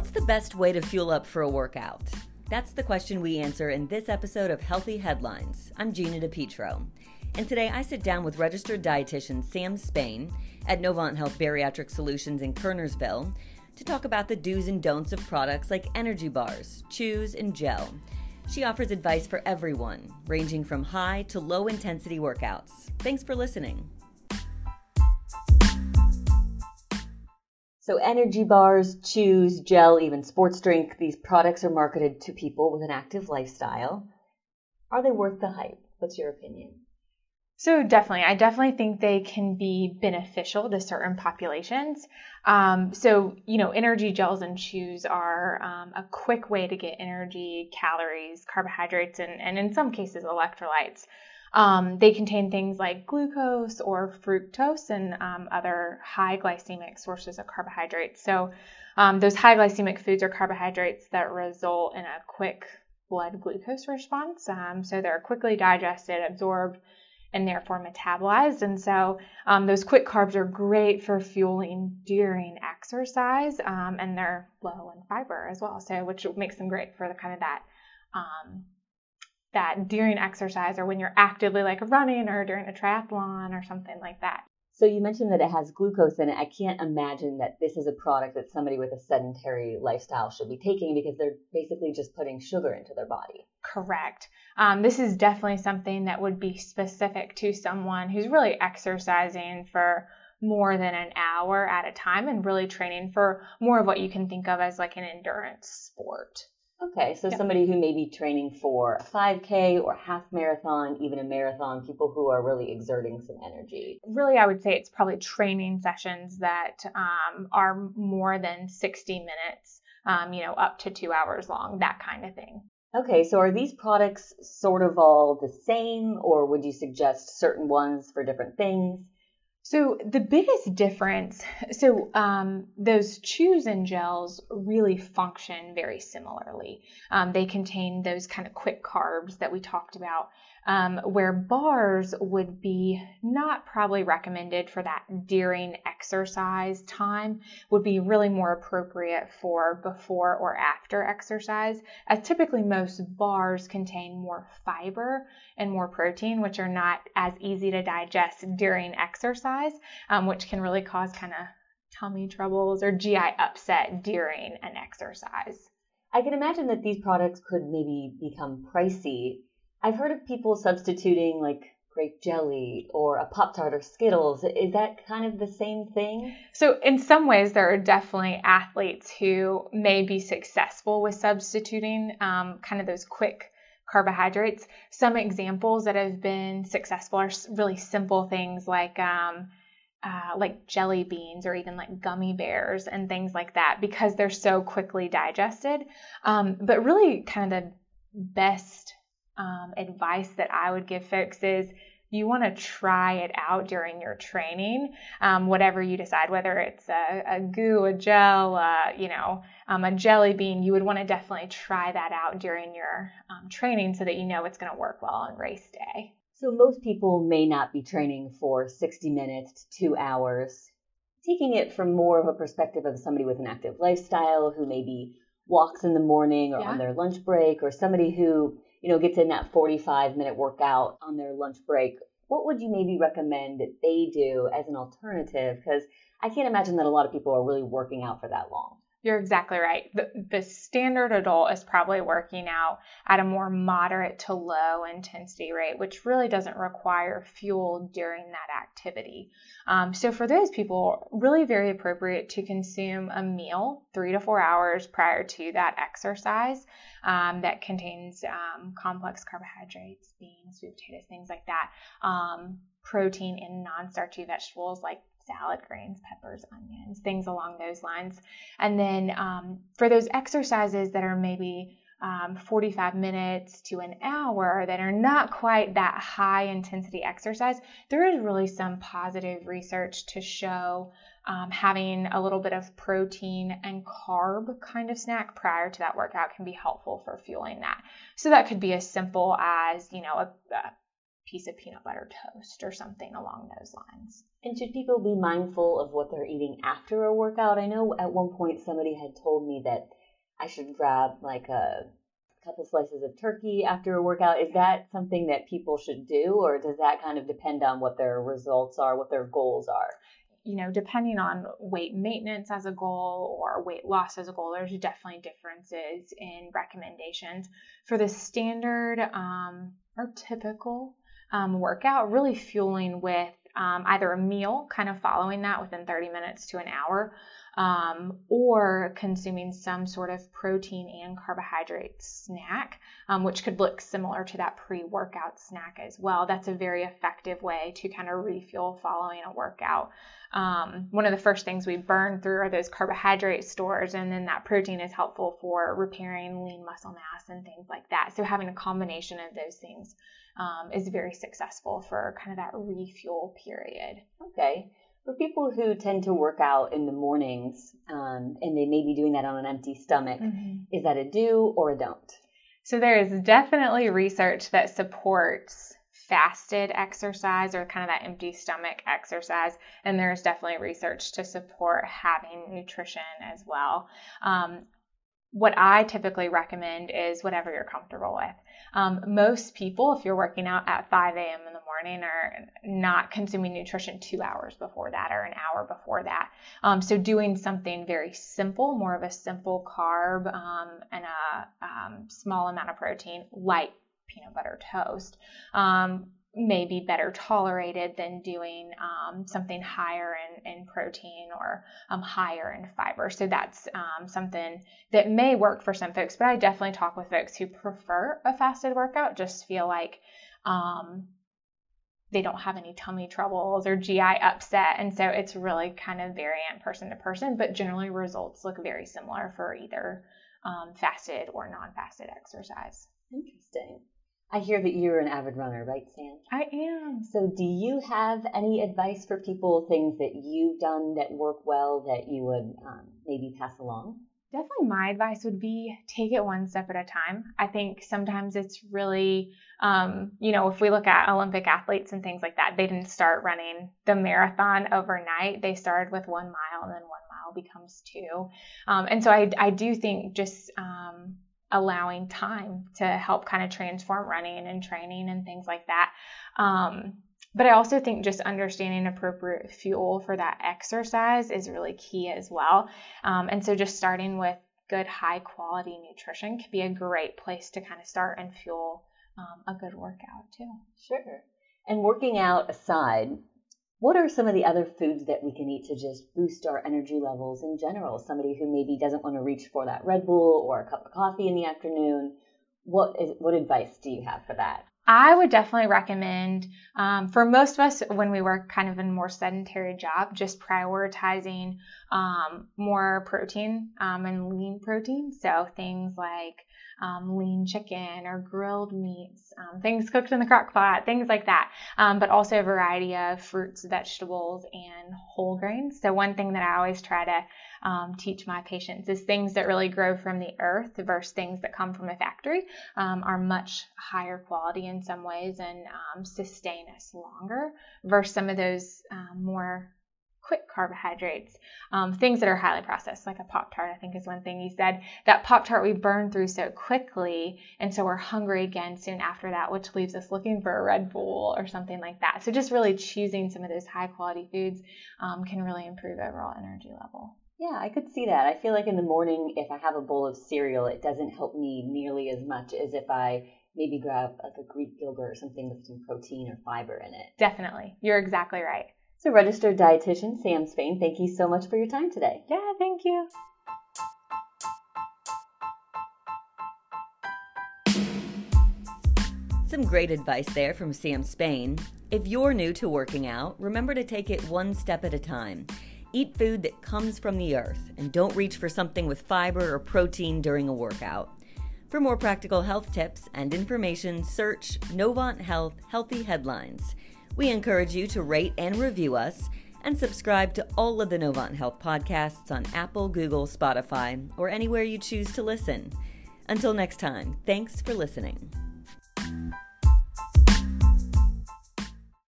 What's the best way to fuel up for a workout? That's the question we answer in this episode of Healthy Headlines. I'm Gina DePietro. And today I sit down with registered dietitian Sam Spain at Novant Health Bariatric Solutions in Kernersville to talk about the do's and don'ts of products like energy bars, chews, and gel. She offers advice for everyone, ranging from high to low intensity workouts. Thanks for listening. So, energy bars, chews, gel, even sports drink, these products are marketed to people with an active lifestyle. Are they worth the hype? What's your opinion? So definitely, I definitely think they can be beneficial to certain populations. Um, so you know, energy gels and chews are um, a quick way to get energy, calories, carbohydrates, and, and in some cases electrolytes. Um, they contain things like glucose or fructose and um, other high glycemic sources of carbohydrates. So um, those high glycemic foods are carbohydrates that result in a quick blood glucose response. Um, so they're quickly digested, absorbed and therefore metabolized. And so um, those quick carbs are great for fueling during exercise, um, and they're low in fiber as well, so which makes them great for the kind of that. Um, that during exercise or when you're actively like running or during a triathlon or something like that. So you mentioned that it has glucose in it. I can't imagine that this is a product that somebody with a sedentary lifestyle should be taking because they're basically just putting sugar into their body. Correct. Um, this is definitely something that would be specific to someone who's really exercising for more than an hour at a time and really training for more of what you can think of as like an endurance sport. Okay, so yep. somebody who may be training for a 5K or half marathon, even a marathon, people who are really exerting some energy. Really, I would say it's probably training sessions that um, are more than 60 minutes, um, you know, up to two hours long, that kind of thing. Okay, so are these products sort of all the same, or would you suggest certain ones for different things? So the biggest difference, so um, those chews and gels really function very similarly. Um, they contain those kind of quick carbs that we talked about, um, where bars would be not probably recommended for that during exercise time, would be really more appropriate for before or after exercise, as typically most bars contain more fiber and more protein, which are not as easy to digest during exercise, um, which can really cause kind of tummy troubles or GI upset during an exercise. I can imagine that these products could maybe become pricey I've heard of people substituting like grape jelly or a Pop Tart or Skittles. Is that kind of the same thing? So, in some ways, there are definitely athletes who may be successful with substituting um, kind of those quick carbohydrates. Some examples that have been successful are really simple things like. Um, uh, like jelly beans or even like gummy bears and things like that because they're so quickly digested. Um, but really, kind of the best um, advice that I would give folks is you want to try it out during your training, um, whatever you decide, whether it's a, a goo, a gel, uh, you know, um, a jelly bean, you would want to definitely try that out during your um, training so that you know it's going to work well on race day. So most people may not be training for 60 minutes to two hours. Taking it from more of a perspective of somebody with an active lifestyle who maybe walks in the morning or yeah. on their lunch break or somebody who you know, gets in that 45 minute workout on their lunch break, what would you maybe recommend that they do as an alternative? Because I can't imagine that a lot of people are really working out for that long. You're exactly right. The, the, standard adult is probably working out at a more moderate to low intensity rate, which really doesn't require fuel during that activity. Um, so, for those people, really very appropriate to consume a meal three to four hours prior to that exercise um, that contains um, complex carbohydrates, beans, sweet potatoes, things like that, um, protein in non starchy vegetables like salad greens, peppers, onions, things along those lines. And then um, for those exercises that are maybe um, 45 minutes to an hour that are not quite that high intensity exercise, there is really some positive research to show um, having a little bit of protein and carb kind of snack prior to that workout can be helpful for fueling that. So that could be as simple as, you know, a, a piece of peanut butter toast or something along those lines. And should people be mindful of what they're eating after a workout? I know at one point somebody had told me that I should grab like a couple slices of turkey after a workout. Is that something that people should do, or does that kind of depend on what their results are, what their goals are? You know, depending on weight maintenance as a goal or weight loss as a goal, there's definitely differences in recommendations. For the standard um, or typical um, workout, really fueling with um, either a meal, kind of following that within 30 minutes to an hour, um, or consuming some sort of protein and carbohydrate snack, um, which could look similar to that pre workout snack as well. That's a very effective way to kind of refuel following a workout. Um, one of the first things we burn through are those carbohydrate stores, and then that protein is helpful for repairing lean muscle mass and things like that. So, having a combination of those things um, is very successful for kind of that refuel period. Okay. For people who tend to work out in the mornings um, and they may be doing that on an empty stomach, mm-hmm. is that a do or a don't? So, there is definitely research that supports fasted exercise or kind of that empty stomach exercise. And there's definitely research to support having nutrition as well. Um, what I typically recommend is whatever you're comfortable with. Um, most people, if you're working out at 5 a.m. in the morning, are not consuming nutrition two hours before that or an hour before that. Um, so, doing something very simple, more of a simple carb um, and a um, small amount of protein, like peanut butter toast, um, may be better tolerated than doing um, something higher in, in protein or um, higher in fiber. So that's um, something that may work for some folks, but I definitely talk with folks who prefer a fasted workout, just feel like um, they don't have any tummy troubles or GI upset. And so it's really kind of variant person to person, but generally results look very similar for either um, fasted or non fasted exercise. Interesting. I hear that you're an avid runner, right, Sam? I am. So, do you have any advice for people, things that you've done that work well that you would um, maybe pass along? Definitely, my advice would be take it one step at a time. I think sometimes it's really, um, you know, if we look at Olympic athletes and things like that, they didn't start running the marathon overnight. They started with one mile, and then one mile becomes two. Um, and so, I, I do think just um, allowing time to help kind of transform running and training and things like that. Um, but I also think just understanding appropriate fuel for that exercise is really key as well. Um, and so just starting with good high quality nutrition can be a great place to kind of start and fuel um, a good workout too. Sure. And working out aside, what are some of the other foods that we can eat to just boost our energy levels in general? Somebody who maybe doesn't want to reach for that Red Bull or a cup of coffee in the afternoon. What is what advice do you have for that? I would definitely recommend um, for most of us when we work kind of in a more sedentary job, just prioritizing um, more protein um, and lean protein. So things like um, lean chicken or grilled meats, um, things cooked in the crock pot, things like that. Um, but also a variety of fruits, vegetables, and whole grains. So one thing that I always try to um, teach my patients is things that really grow from the earth versus things that come from a factory um, are much higher quality in some ways and um, sustain us longer versus some of those more quick carbohydrates, um, things that are highly processed, like a Pop Tart, I think is one thing he said. That Pop Tart we burn through so quickly, and so we're hungry again soon after that, which leaves us looking for a Red Bull or something like that. So just really choosing some of those high quality foods um, can really improve overall energy level. Yeah, I could see that. I feel like in the morning, if I have a bowl of cereal, it doesn't help me nearly as much as if I maybe grab like a Greek yogurt or something with some protein or fiber in it. Definitely. You're exactly right. So, registered dietitian Sam Spain, thank you so much for your time today. Yeah, thank you. Some great advice there from Sam Spain. If you're new to working out, remember to take it one step at a time. Eat food that comes from the earth and don't reach for something with fiber or protein during a workout. For more practical health tips and information, search Novant Health Healthy Headlines. We encourage you to rate and review us and subscribe to all of the Novant Health podcasts on Apple, Google, Spotify, or anywhere you choose to listen. Until next time, thanks for listening.